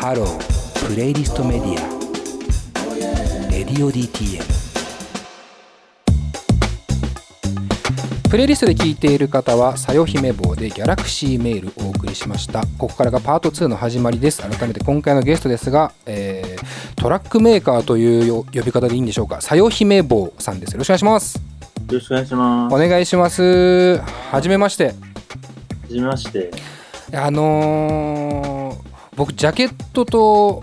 ハロープレイリストメディア radio DTM プレイリストで聴いている方は「さよひめぼう」でギャラクシーメールをお送りしました。ここからがパート2の始まりです。改めて今回のゲストですが、えー、トラックメーカーという呼び方でいいんでしょうか。さよひめぼうさんです。よろしくお願いします。よろしくお願いします。お願いします。はじめまして。はじめまして。あのー、僕ジャケットと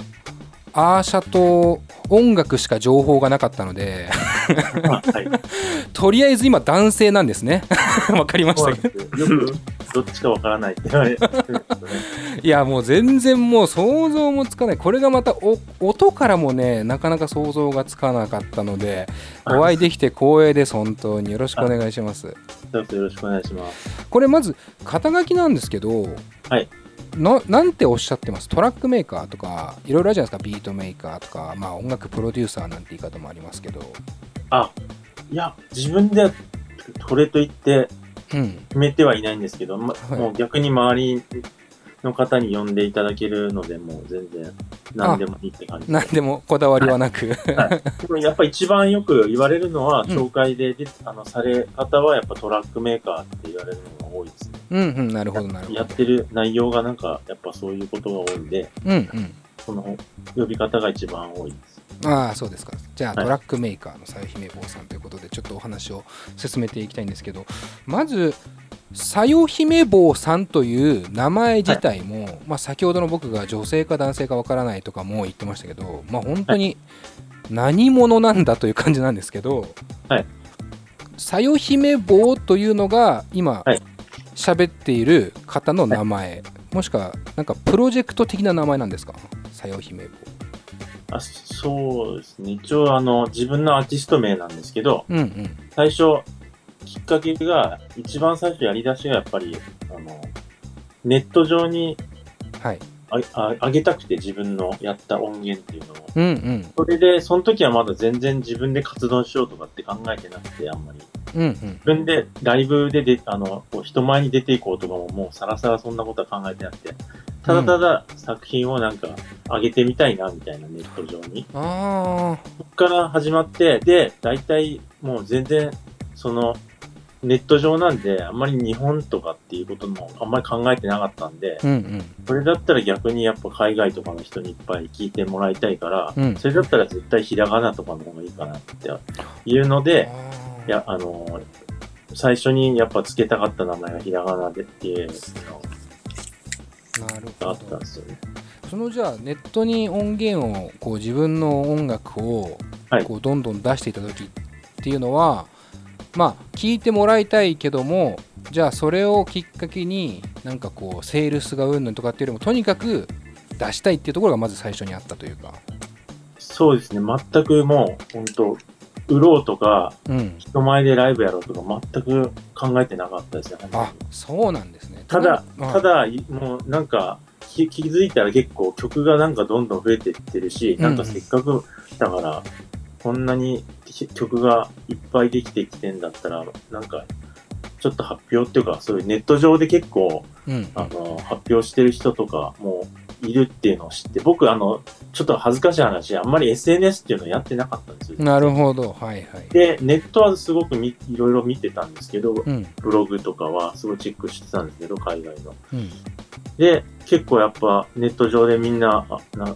アーシャと音楽しか情報がなかったのではい、とりあえず今男性なんですね。わかりましたよ。くどっちかわからないって、いやもう全然もう想像もつかない。これがまた音からもねなかなか想像がつかなかったのでお会いできて光栄です本当に。よろしくお願いします。よろしくお願いします。これまず肩書きなんですけどはいのなんておっしゃってます？トラックメーカーとかいろいろあるじゃないですか？ビートメーカーとか、まあ、音楽プロデューサーなんて言い方もありますけど。あいや自分でこれと言って決めてはいないんですけど、うんま、もう逆に周りの方に呼んでいただけるのでもう全然何でもいいって感じ何でもこだわりはなく、はい、やっぱ一番よく言われるのは、紹介であのされ方はやっぱトラックメーカーって言われるのが多いですね。うんうん、なるほどなるほど。やってる内容がなんかやっぱそういうことが多いんで、うんうん、その呼び方が一番多いです。ああそうですかじゃあ、トラックメーカーのさよ姫坊さんということでちょっとお話を進めていきたいんですけどまずさよ姫坊さんという名前自体も、はい、まあ、先ほどの僕が女性か男性かわからないとかも言ってましたけど、まあ、本当に何者なんだという感じなんですけど、はい、さよ姫坊というのが今喋、っている方の名前、もしくはなんかプロジェクト的な名前なんですか？さよ姫坊あそうですね。一応あの自分のアーティスト名なんですけど、うんうん、最初きっかけが、一番最初やり出しがやっぱり、あの、ネット上に、はい。ああ上げたくて自分のやった音源っていうのを。うんうん。それで、その時はまだ全然自分で活動しようとかって考えてなくて、あんまり。うんうん。自分でライブでで、あの、こう人前に出ていこうとかももうさらさらそんなことは考えてなくて、ただただ作品をなんか上げてみたいなみたいなネット上に。ああ。そっから始まって、で、大体もう全然、その、ネット上なんで、あんまり日本とかっていうこともあんまり考えてなかったんで、うんうん、それだったら逆にやっぱ海外とかの人にいっぱい聞いてもらいたいから、うん、それだったら絶対ひらがなとかの方がいいかなっていうので、いや、あの、最初にやっぱ付けたかった名前がひらがなでっていうのがあったんですよね。そのじゃあネットに音源をこう自分の音楽をこうどんどん出していた時っていうのは、まあ聞いてもらいたいけどもじゃあそれをきっかけになんかこうセールスがうんぬんとかっていうよりもとにかく出したいっていうところがまず最初にあったというか。そうですね。全くもう本当売ろうとか、うん、人前でライブやろうとか全く考えてなかったですねあそうなんですね。ただただもうなんか気づいたら結構曲がなんかどんどん増えていってるし、なんかせっかくだからこんなに曲がいっぱいできてきてんだったら、なんか、ちょっと発表っていうか、そういうネット上で結構、うん、あの、発表してる人とかもいるっていうのを知って、僕、あの、ちょっと恥ずかしい話、あんまり SNS っていうのをやってなかったんですよ。なるほど。はいはい。で、ネットはすごくみいろいろ見てたんですけど、うん、ブログとかはすごいチェックしてたんですけど、海外の。うん、で、結構やっぱネット上でみんな、あな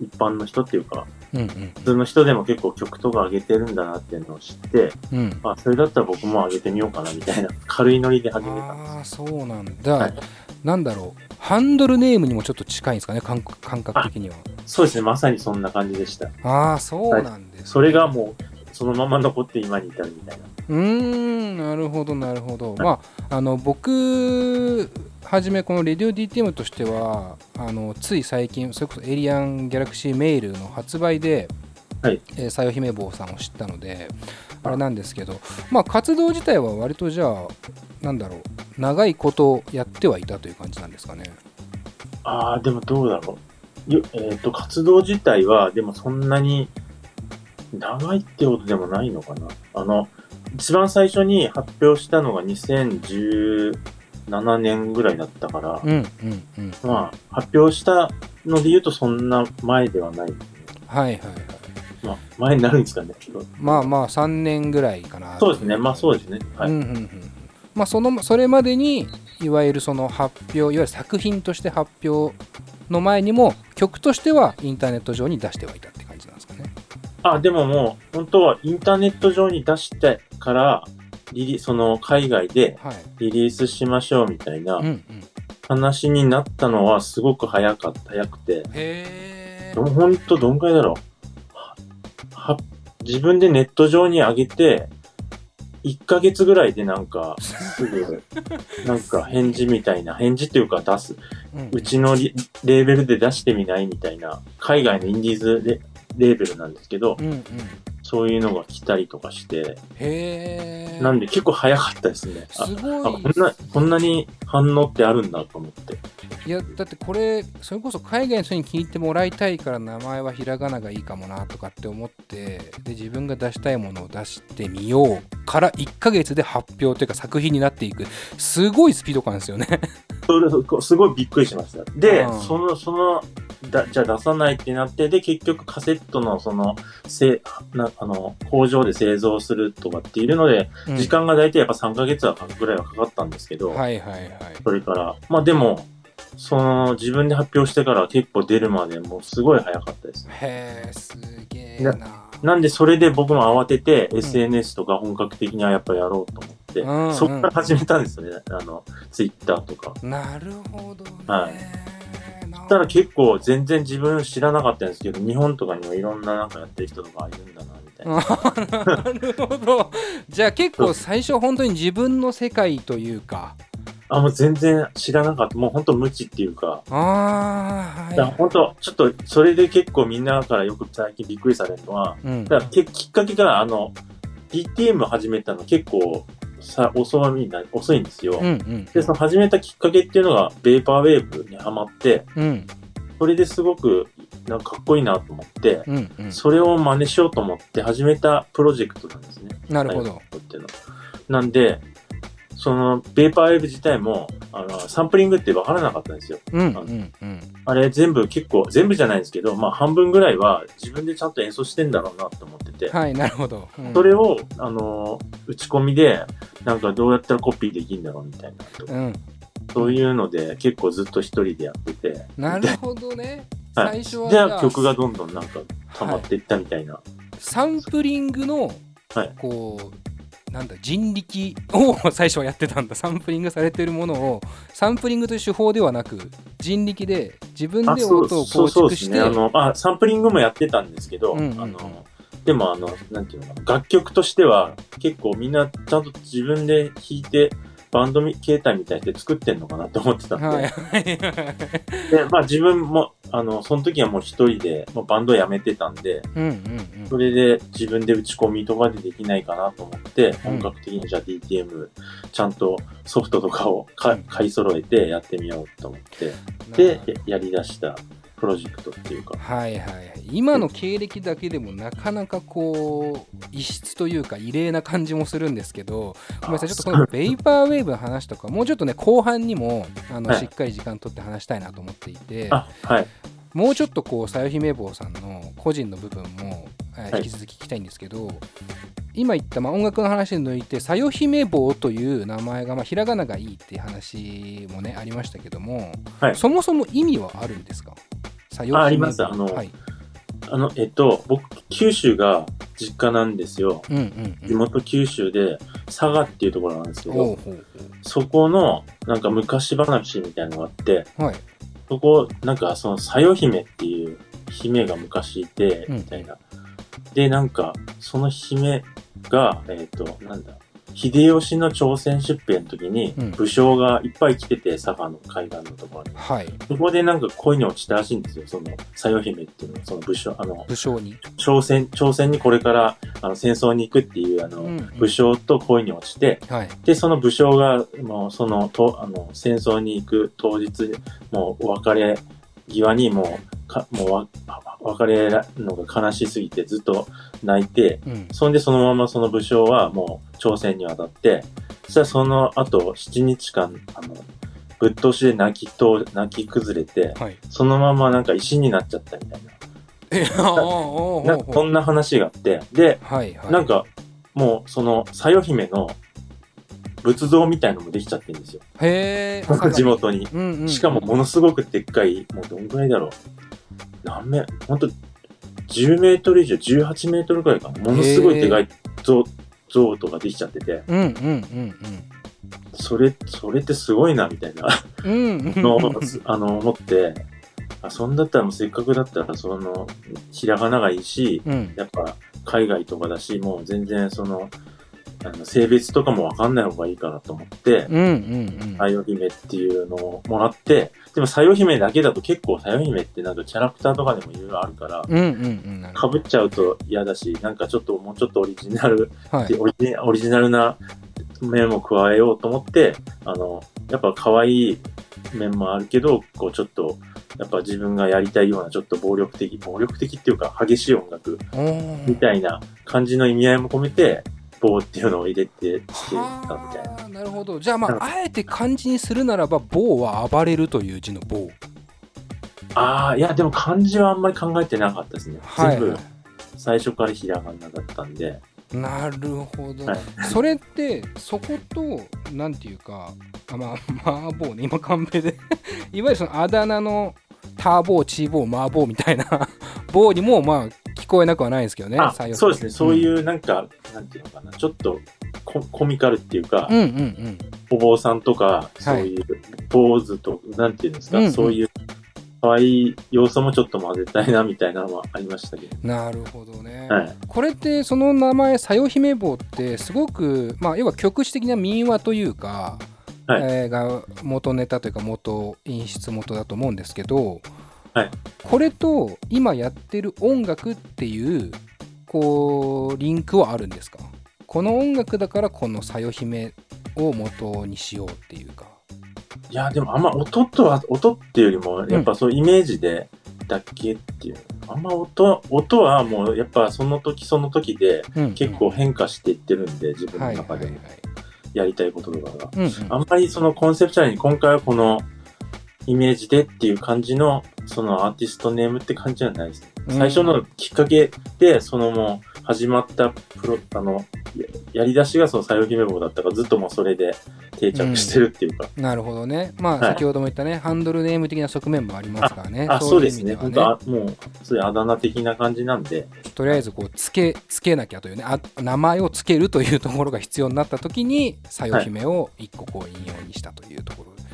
一般の人っていうか、うんうん、普通の人でも結構曲とか上げてるんだなっていうのを知って、うん、あそれだったら僕も上げてみようかなみたいな 軽いノリで始めたんですああそうなんだ、はい、なんだろう。ハンドルネームにもちょっと近いんですかね感感覚的には。そうですね。まさにそんな感じでした。ああそうなんです、ね。はい、それがもうそのまま残って今に至るみたいな。うんなるほどなるほど、はい、まああの僕はじめこのレディオ DTM としてはあのつい最近それこそエイリアンギャラクシーメールの発売ではい、えー、さよ姫坊さんを知ったのであれなんですけどまあ活動自体は割とじゃあなんだろう長いことやってはいたという感じなんですかね。ああでもどうだろう。よ、えっ、ー、と活動自体はでもそんなに長いってことでもないのかな。あの一番最初に発表したのが2017年ぐらいだったから、うんうんうん、まあ発表したので言うとそんな前ではないね。はいはいはいまあ、前になるんですかね。まあまあ3年ぐらいかなそうですね。まあそうですね。はい。うんうんうんまあそのそれまでにいわゆるその発表いわゆる作品として発表の前にも曲としてはインターネット上に出してはいたって感じなんですかねあ、でももう、本当はインターネット上に出してから、リリその海外ではいリリースしましょうみたいな話になったのはすごく早かった、早くて。へえでも本当どんくらいだろう。は、は自分でネット上に上げて、1ヶ月ぐらいでなんか、すぐ、なんか返事みたいな、返事っていうか出す。うちのリレーベルで出してみないみたいな、海外のインディーズレレーベルなんですけど、うんうん。そういうのが来たりとかして、へえなんで結構早かったですね。あすごあこんな、こんなに反応ってあるんだと思って。いやだってこれそれこそ海外の人に聞いてもらいたいから名前はひらがながいいかもなとかって思ってで自分が出したいものを出してみようから1ヶ月で発表というか作品になっていく。すごいスピード感ですよね。それすごいびっくりしました。でうん、その、その、だじゃあ出さないってなって、で、結局カセットのその、せなあの、工場で製造するとかっていうので、うん時間が大体やっぱ3ヶ月はぐらいはかかったんですけど、はいはいはいそれから、まあでも、その、自分で発表してから結構出るまでもうすごい早かったですね。へえすげえななんでそれで僕も慌てて SNS とか本格的にはやっぱやろうと思って、うんうんそこから始めたんですよね。あの、Twitter とか。なるほどね、はいなそしたら結構全然自分知らなかったんですけど、日本とかにもいろんななんかやってる人とかいるんだな、みたいな。あなるほど。じゃあ結構最初本当に自分の世界というか。あ、もう全然知らなかった。もう本当無知っていうか、ああはい。本当ちょっとそれで結構みんなからよく最近びっくりされるのは、うん。だからけきっかけがあの、DTM 始めたの結構さ遅いな遅いんですよ。うんうんで、その始めたきっかけっていうのが、ベーパーウェーブにハマって、うん。それですごくなんかかっこいいなと思って、うんうん。それを真似しようと思って始めたプロジェクトなんですね。なるほど。っていうの。なんで、その、ベーパーウェーブ自体も、あの、サンプリングって分からなかったんですよ。うんうんうん。あれ全部結構、全部じゃないんですけど、まあ半分ぐらいは自分でちゃんと演奏してんだろうなと思ってて、はいなるほど、うん。それを、あの、打ち込みで、なんかどうやったらコピーできるんだろうみたいな。うん。そういうので結構ずっと一人でやってて、なるほどね。はい。最初はじゃあ。曲がどんどんなんか溜まはいっていったみたいな。サンプリングのはい。こうなんだ人力を 最初はやってたんだサンプリングされてるものをサンプリングという手法ではなく人力で自分あで音を構築して。あサンプリングもやってたんですけど、うんうんうんあの、でもあの、なんていうの楽曲としては結構みんなちゃんと自分で弾いて、バンドみ形態みたいで作ってんのかなと思ってたんで、はい。で、まあ自分も、あの、その時はもう一人で、もうバンド辞めてたんで、うんうんそれで自分で打ち込みとかでできないかなと思って、うん。本格的にじゃあ DTM、ちゃんとソフトとかをかうん。買い揃えてやってみようと思って、うんで、ややり出したプロジェクトっていうか、はいはい。はい今の経歴だけでもなかなかこう異質というか異例な感じもするんですけどごめんなさいちょっとこのベイパーウェーブの話とかもうちょっとね後半にもあの、はいしっかり時間取って話したいなと思っていてあ、はい。もうちょっとこうさよ姫坊さんの個人の部分も、え引き続き聞きたいんですけど、今言った、まあ、音楽の話に抜いてさよ姫坊という名前が、まあ、ひらがながいいっていう話もねありましたけども、はい。そもそも意味はあるんですか？さよああります。あのはい、あの、えっと、僕、九州が実家なんですよ。うんうんうん。地元九州で、佐賀っていうところなんですけど、そこの、なんか昔話みたいなのがあって、はい。そこ、なんかその、さよ姫っていう姫が昔いて、うん。みたいな。で、なんか、その姫が、えっ、と、なんだ、秀吉の朝鮮出兵の時にうん、武将がいっぱい来てて、佐賀の海岸のところに。はい。そこでなんか恋に落ちたらしいんですよ、その、さよ姫っていうのは、その武将、あの、武将に、朝鮮、朝鮮にこれから、あの、戦争に行くっていう、あの、うんうん。武将と恋に落ちて、はい。で、その武将が、もう、その、と、あの、戦争に行く当日、もう、お別れ際に、もう、か、もうわ、別れるのが悲しすぎて、ずっと泣いて、うんそんでそのままその武将はもう朝鮮に渡って、そしたらその後7日間、あの、ぶっ通しで泣きと、泣き崩れて、はいそのままなんか石になっちゃったみたいな。なんかこんな話があって、で、はいはいなんか、もうその、さよ姫の仏像みたいのもできちゃってるんですよ。へえなんか地元に。うんうんうんしかもものすごくでっかい、もうどんぐらいだろう。何メほんと、10メートル以上、18メートルくらいかな。ものすごいでかい像、像とかできちゃってて、うんうんうんそれ、それってすごいな、みたいな。うんうんうんのを、あの、思って、あ、そんだったらもうせっかくだったら、その、ひらがながいいし、うん。やっぱ海外とかだし、もう全然その、あの性別とかもわかんない方がいいかなと思って、うんうんうん。さよ姫っていうのをもらって、でもさよ姫だけだと結構さよ姫ってなんかキャラクターとかでもいろいろあるから、うんうんうん。なるほ被っちゃうと嫌だし、なんかちょっともうちょっとオリジナル、どはい。オリジオリジナルな面も加えようと思って、あの、やっぱ可愛い面もあるけど、こうちょっと、やっぱ自分がやりたいようなちょっと暴力的、暴力的っていうか激しい音楽みたいな感じの意味合いも込めて、棒っていうのを入れてしてたみたいな。はあなるほど。じゃあまああえて漢字にするならば「棒」は暴れるという字の「棒。ああ、いや、でも漢字はあんまり考えてなかったですね。はい。全部、最初からひらがなだったんで。なるほど、はい。それってそことなんていうかあまあ麻婆ね。今カンペで。いわゆるそのあだ名のターボーチーボー麻婆みたいな。棒にもまあ聞こえなくはないですけどねそうですね。そういううなんか、なんていうのかな。ちょっとココミカルっていうか、んうんうんお坊さんとか、そういう坊主と、なんていうんですか、うんうんそういう可愛い要素もちょっと混ぜたいなみたいなのはありましたけど。うんなるほどね、はい。これってその名前「さよ姫坊」ってすごくまあ要は局地的な民話というか、はいえーが元ネタというか元演出元だと思うんですけど、はい。これと今やってる音楽っていうこうリンクはあるんですか？この音楽だからこの「さよ姫」を元にしようっていうか。いや、でもあんま音とは、音っていうよりも、やっぱそうイメージで、だけっていう。あんま音、音はもうやっぱその時その時でうん。結構変化していってるんで、自分の中で。やりたいこととかが。うんうん。あんまりそのコンセプチュアルに今回はこのイメージでっていう感じのそのアーティストネームって感じじゃないですね。うん最初のきっかけで、そのもう始まったプロ、あの、ややり出しがその採用姫坊だったからずっともうそれで定着してるっていうか。なるほどね。まあ、はい先ほども言ったね、ハンドルネーム的な側面もありますからね。あ、そうですね。あもう、そういうあだ名的な感じなんで。とりあえずこうつけつけなきゃというねあ名前をつけるというところが必要になった時にさよ姫を一個こう引用にしたというところで、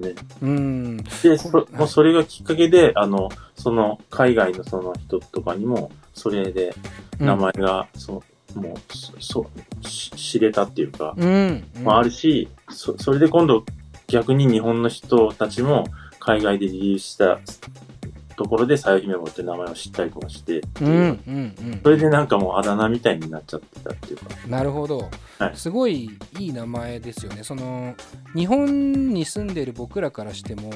ね、うーん。で、そはい。もうそれがきっかけで、あの、その海外のその人とかにも、それで名前が、そう、もう、そ、そし知れたっていうか、うん、うん。うんまあ、あるし、そそれで今度逆に日本の人たちも海外でリリースしたところで、さよ姫坊って名前を知ったりとかして、うんうんうん。それでなんかもうあだ名みたいになっちゃってたっていう。か。なるほど、はい。すごいいい名前ですよね。その日本に住んでる僕らからしても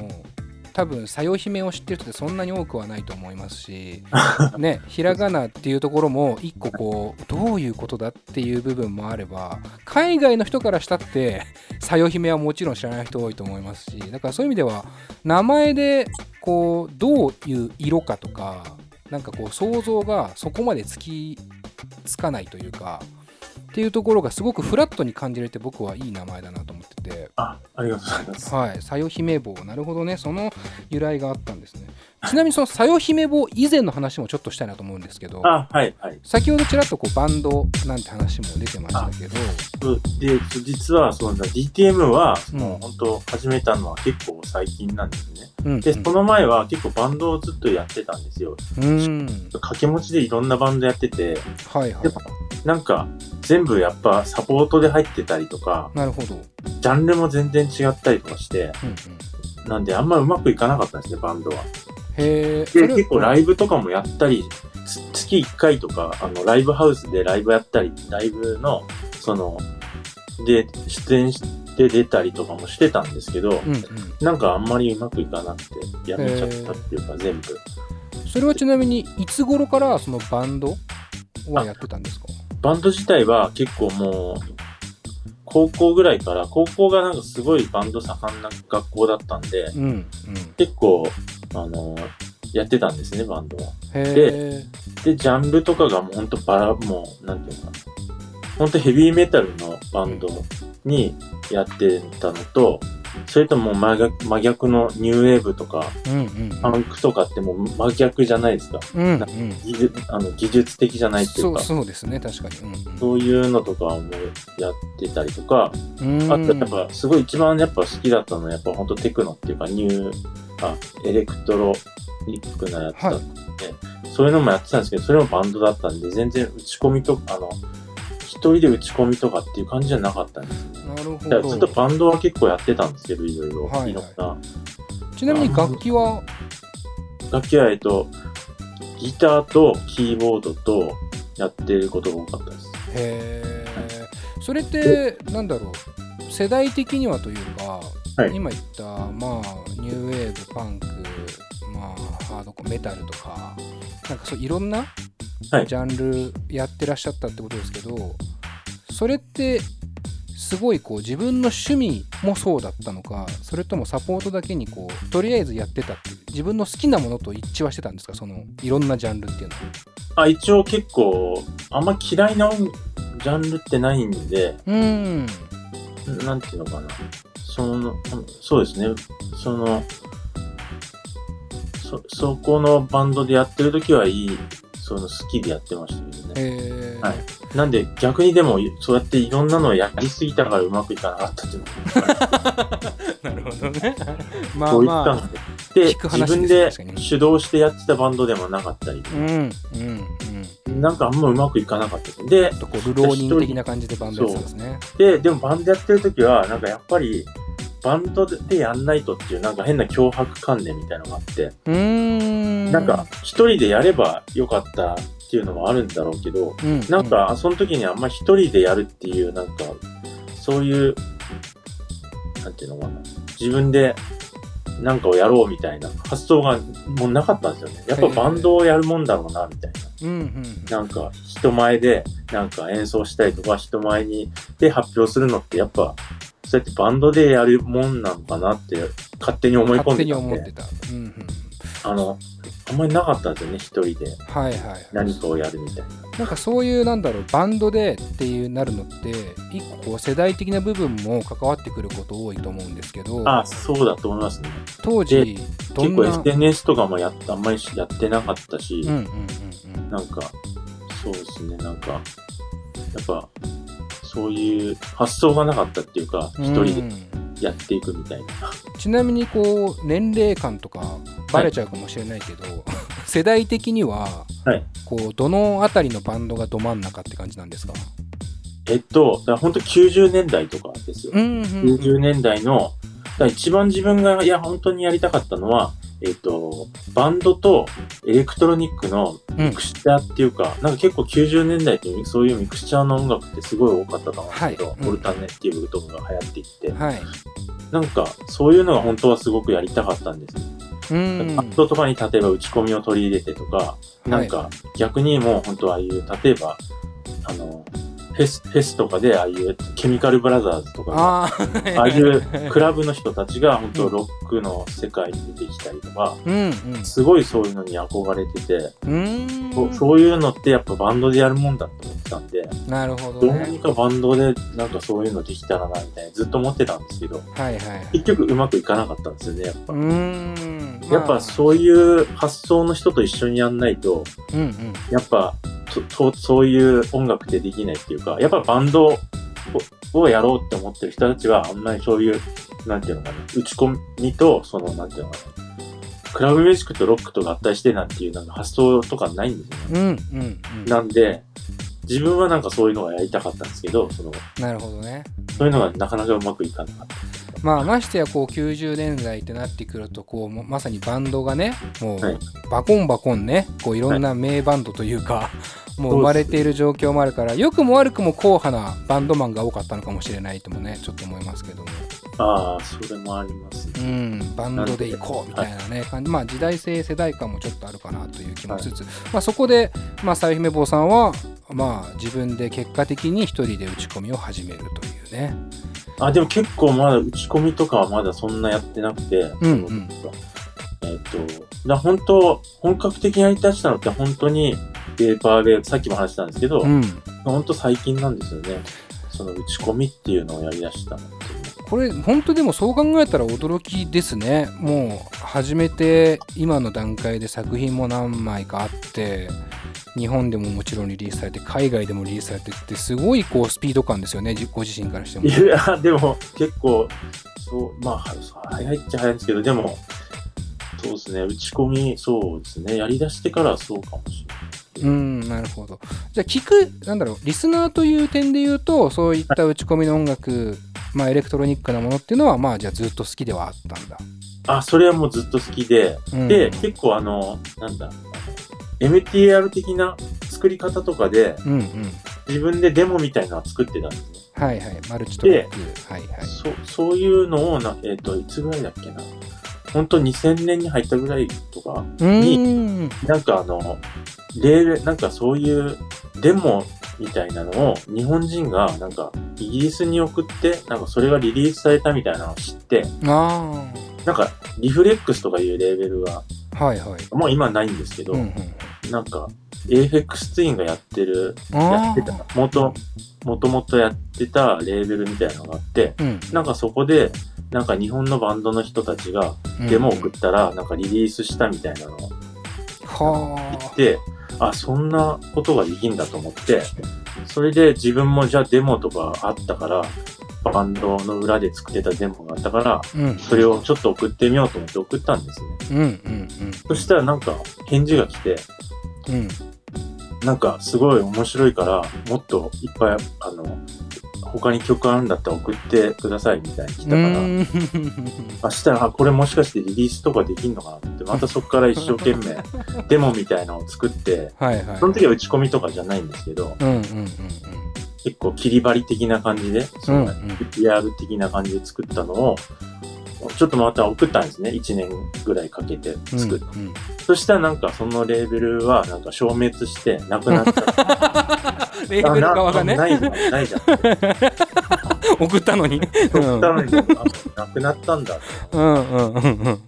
多分さよ姫を知ってる人ってそんなに多くはないと思いますし ねひらがなっていうところも一個こうどういうことだっていう部分もあれば海外の人からしたってさよ姫はもちろん知らない人多いと思いますしだからそういう意味では名前でこうどういう色かとかなんかこう想像がそこまでつきつかないというかっていうところがすごくフラットに感じれて僕はいい名前だなと思ってて。あ、ありがとうございます。はいさよ姫坊なるほどね。その由来があったんですね。ちなみにそのさよ姫坊以前の話もちょっとしたいなと思うんですけどあ、はい、はい。先ほどちらっとこうバンドなんて話も出てましたけど。で、実は、その DTM は、そのうん。本当始めたのは結構最近なんですね。うんで、その前は結構バンドをずっとやってたんですよ。うん。掛け持ちでいろんなバンドやってて、はいはいなんか、全部やっぱサポートで入ってたりとか、なるほど、うんジャンルも全然違ったりとかして、うん、なんであんまうまくいかなかったんですね、バンドは。へえで、結構ライブとかもやったり、つ月1回とか、あの、ライブハウスでライブやったり、ライブの、その、で、出演して出たりとかもしてたんですけど、うんうん。なんかあんまりうまくいかなくて、やめちゃったっていうか、全部。それはちなみにいつ頃からそのバンドはやってたんですか？バンド自体は結構もう、高校ぐらいから、高校がなんかすごいバンド盛んな学校だったんで、うんうん結構、あの、やってたんですね、バンドは。へえで、ジャンルとかがもうほんとバラ、もう、なんていうのかな。ほんとヘビーメタルのバンドにやってたのと、それとも真逆真逆のニューウェーブとか、うんうんパンクとかってもう真逆じゃないですか。うんうん。技術あの技術的じゃないっていそううか、そうですね。確かに。うんそういうのとかもやってたりとか、うん。あとやっぱすごい一番やっぱ好きだったのはやっぱ本当テクノっていうかニュー、あ、エレクトロニックなやつだったんで、そういうのもやってたんですけど、それもバンドだったんで、全然打ち込みとか、あの、一人で打ち込みとかっていう感じじゃなかったんですよ。なるほだからずっとどバンドは結構やってたんですけど、いろいろ。はいはい。ちなみに楽器は？楽器は、えっと、ギターとキーボードとやってることが多かったです。へえそれってなんだろう？世代的にはというか、はい今言ったまあニューウェーブパンクまあハードコアメタルとかなんかそういろんなはいジャンルやってらっしゃったってことですけど、それってすごいこう自分の趣味もそうだったのかそれともサポートだけにこうとりあえずやってたって自分の好きなものと一致はしてたんですか？そのいろんなジャンルっていうのは。あ、一応結構、あんま嫌いな音ジャンルってないんで、うーんなんていうのかな。その、そうですね。その、そ、そこのバンドでやってる時はいい、その好きでやってましたけどね。はいなんで逆にでも、そうやっていろんなのをやりすぎたからうまくいかなかったっていうの なるほどね。まあこう言ったまあ。んで。で自分で主導してやってたバンドでもなかったり、うんうんうん。なんかあんまうまくいかなかった。でちょ、っとこう、ルローニン的な感じでバンドやってたんですね。で、でもバンドやってる時は、なんかやっぱり、バンドでやんないとっていうなんか変な脅迫観念みたいなのがあって、うーん。なんか、一人でやればよかったっていうのもあるんだろうけど、うん、なんか、その時にあんま一人でやるっていう、なんか、そういう、なんていうのかな。自分でなんかをやろうみたいな発想がもうなかったんですよね。やっぱバンドをやるもんだろうな、みたいな。うん、うんうん。なんか、人前で、なんか演奏したりとか、人前に、で発表するのって、やっぱ、そうやってバンドでやるもんなのかなって、勝手に思い込んでたんで、に思ってた。うんうん。あの、あんまりなかったんですよね、一人ではいはい。何かをやるみたいな。なんかそういうなんだろうバンドでっていうなるのって一個世代的な部分も関わってくること多いと思うんですけどあそうだと思いますね。当時ど結構 SNS とかもやっあんまりやってなかったし、うんうんうんうんなんか、そうですね、なんか、やっぱ、そういう発想がなかったっていうか、一人でうんやっていくみたいな。ちなみにこう年齢感とかバレちゃうかもしれないけど、世代的にははい。こうどのあたりのバンドがど真ん中って感じなんですか？えっと、だ本当90年代とかですよ。うんうんうん90年代の、だ一番自分が、いや、本当にやりたかったのは、えっと、バンドとエレクトロニックのミクスチャーっていうか、なんか結構90年代ってそういうミクスチャーの音楽ってすごい多かったと思うんですけど、はい。うん。オルタネティブとかが流行っていって、はい。なんかそういうのが本当はすごくやりたかったんです。よ。うん。バンドとかに例えば打ち込みを取り入れてとか、なんか逆にもう本当ああいう、例えば、あの、フェス、フェスとかでああいうケミカルブラザーズとかがあー。ああいう クラブの人たちが本当ロックの世界に出てきたりとか、うんすごいそういうのに憧れてて、うんうんそうそういうのってやっぱバンドでやるもんだと思ってたんで、なるほどどうねにかバンドでなんかそういうのできたらなみたいなずっと思ってたんですけど、はいはい。結局うまくいかなかったんですよね、やっぱ。うーん。やっぱそういう発想の人と一緒にやんないと、うんうん。やっぱととそういう音楽ってできないっていうか、やっぱバンドををやろうって思ってる人たちはあんまりそういう、なんていうのかな、打ち込みと、その、なんていうのかな、クラブミュージックとロックと合体してなんていうなんか発想とかないんですよ。ね。うんうんうん。なんで、自分はなんかそういうのがやりたかったんですけど、その、なるほどね。そういうのがなかなかうまくいかなかった。まあましてやこう90年代ってなってくるとこうもまさにバンドがねもうはい。バコンバコンねこういろんな名バンドというか、もう生まれている状況もあるから良くも悪くも硬派なバンドマンが多かったのかもしれないともねちょっと思いますけどもああ、それもありますね。うんバンドで行こうみたいなね感じまあ時代性世代感もちょっとあるかなという気もしつつ、まあそこでまあさ坊さんはまあ自分で結果的に一人で打ち込みを始めるというね。あ、でも結構まだ打ち込みとかはまだそんなやってなくて、うんうんえっ、と、だ本当、本格的にやり出したのって本当にペーパーで、さっきも話したんですけど、うん、本当最近なんですよね。その打ち込みっていうのをやり出したのって。これ本当でもそう考えたら驚きですね。もう初めて今の段階で作品も何枚かあって日本でももちろんリリースされて海外でもリリースされてってすごいこうスピード感ですよね。ご自身からしても。いや、でも結構、そう、まあ、早いっちゃ早いんですけど、でも、そうですね、打ち込み、そうですね、やり出してからそうかもしれない。うん。なるほど。じゃあ聞くなんだろうリスナーという点で言うとそういった打ち込みの音楽まあエレクトロニックなものっていうのはまあじゃあずっと好きではあったんだ、あ、それはもうずっと好きで、うん、で、結構あの、なんだ、MTR 的な作り方とかで、うんうん。自分でデモみたいなのは作ってたんです。ね。はいはい。マルチトラック。はいはい。そう、そういうのをな、えっ、と、いつぐらいだっけな。本当2000年に入ったぐらいとか、うーん。なんかあの、レール、なんかそういうデモみたいなのを日本人がなんかイギリスに送って、なんかそれがリリースされたみたいなのを知って、あなんかリフレックスとかいうレーベルが、あはいはい。もう今ないんですけど、うんうんなんか AFX ツインがやってる、やあってた、もと、もともとやってたレーベルみたいなのがあって、うん。なんかそこで、なんか日本のバンドの人たちがデモを送ったら、なんかリリースしたみたいなのをは言って、あ、そんなことができんだと思って、それで自分もじゃあデモとかあったから、バンドの裏で作ってたデモがあったから、あうん。それをちょっと送ってみようと思って送ったんですね。うんうんそしたらなんか返事が来て、うんうん。なんかすごい面白いから、もっといっぱい、あの、他に曲あるんだったら送ってくださいみたいに来たから、あしたら、あ、これもしかしてリリースとかできんのかなって、またそこから一生懸命 デモみたいなのを作って、はいはい。その時は打ち込みとかじゃないんですけど、うんうんうん結構切り張り的な感じで、そのうんうん。PR 的な感じで作ったのを、ちょっとまた送ったんですね。1年ぐらいかけてうん作っうんうんそしたらなんかそのレーベルはなんか消滅してなくなった。レーベル側がねあなないじゃん、ないじゃん。送ったのに送ったのに、あなくなったんだ。うんうんうんうん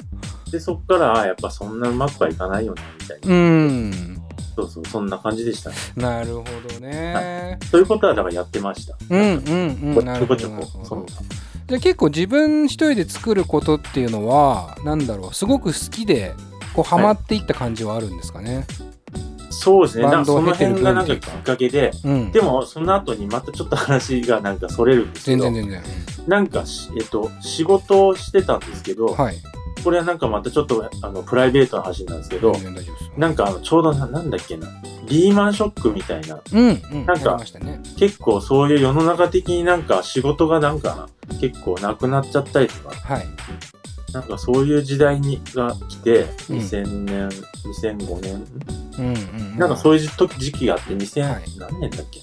で、そっから、あやっぱそんなうまくはいかないよね、みたいな。うんそうそう、そんな感じでしたね。なるほどねそういうことはだからやってました。うんうんうんちょこちょこそんなじゃあ結構自分一人で作ることっていうのはなんだろうすごく好きでこうハマっていった感じはあるんですかね、そうですね。なんかその辺がなんかき分っかけで、うんでもその後にまたちょっと話がなんか。それるんですけど、全然全然、なんかし、えっと、仕事をしてたん。ですけど、はいこれはなんかまたちょっとあのプライベートな話なんですけど全、然大丈夫ですなんかあのちょうどななんだっけな、リーマンショックみたいな、うんうんなんかありましたね。結構そういう世の中的になんか仕事がなんか結構なくなっちゃったりとか、はい。なんかそういう時代にが来て、うん。2000年、2005年、うんうんなんかそういう時時期があって、2000、はい。何年だっけ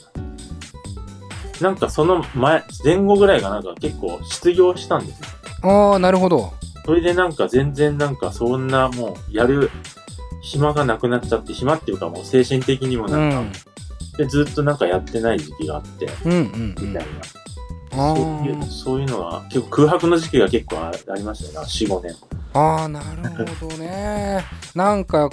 な？なんかその前、前後ぐらいがなんか結構失業したんですよ。ああなるほどそれでなんか全然なんかそんなもうやる暇がなくなっちゃって、暇っていうかもう精神的にもうなんか、ん。でずっとなんかやってない時期があって、うんうんうん。みたいな。あそういうー。そういうのが結構空白の時期が結構あありましたよ。ね、4、5年。あーなるほどね。なんか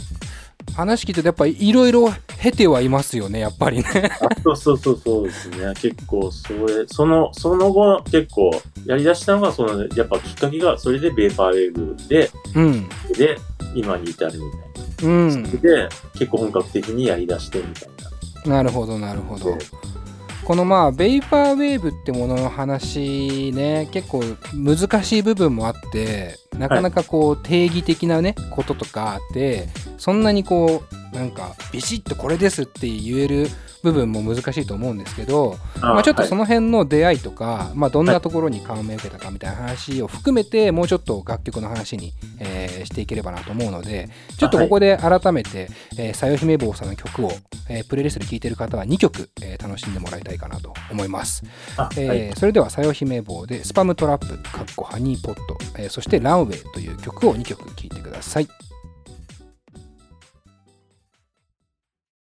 話聞いててやっぱいろいろ経てはいますよねやっぱりねあそうそうそうそうですね。結構それ、その、その後結構やり出したのが、その、やっぱきっかけが、それでベーパーウェーブで、うんで、今に至るみたいうんな。で、結構本格的にやり出してみたいな。なるほどなるほどでこのまあベイパーウェーブってものの話ね結構難しい部分もあってなかなかこう定義的なねこととかあってそんなにこうなんかビシッとこれですって言える部分も難しいと思うんですけどまあ、ちょっとその、の辺の出会いとか、まあ、どんなところに感銘を受けたかみたいな話を含めてもうちょっと楽曲の話に、えーしていければなと思うのでちょっとここで改めて「えーさよ姫坊さん」の曲を、えープレイリストで聴いてる方は2曲、えー楽しんでもらいたいかなと思います、あえーはい、それでは「さよ姫坊」で「スパムトラップ」ハニーポット、えーそして「ランウェイ」という曲を2曲聴いてください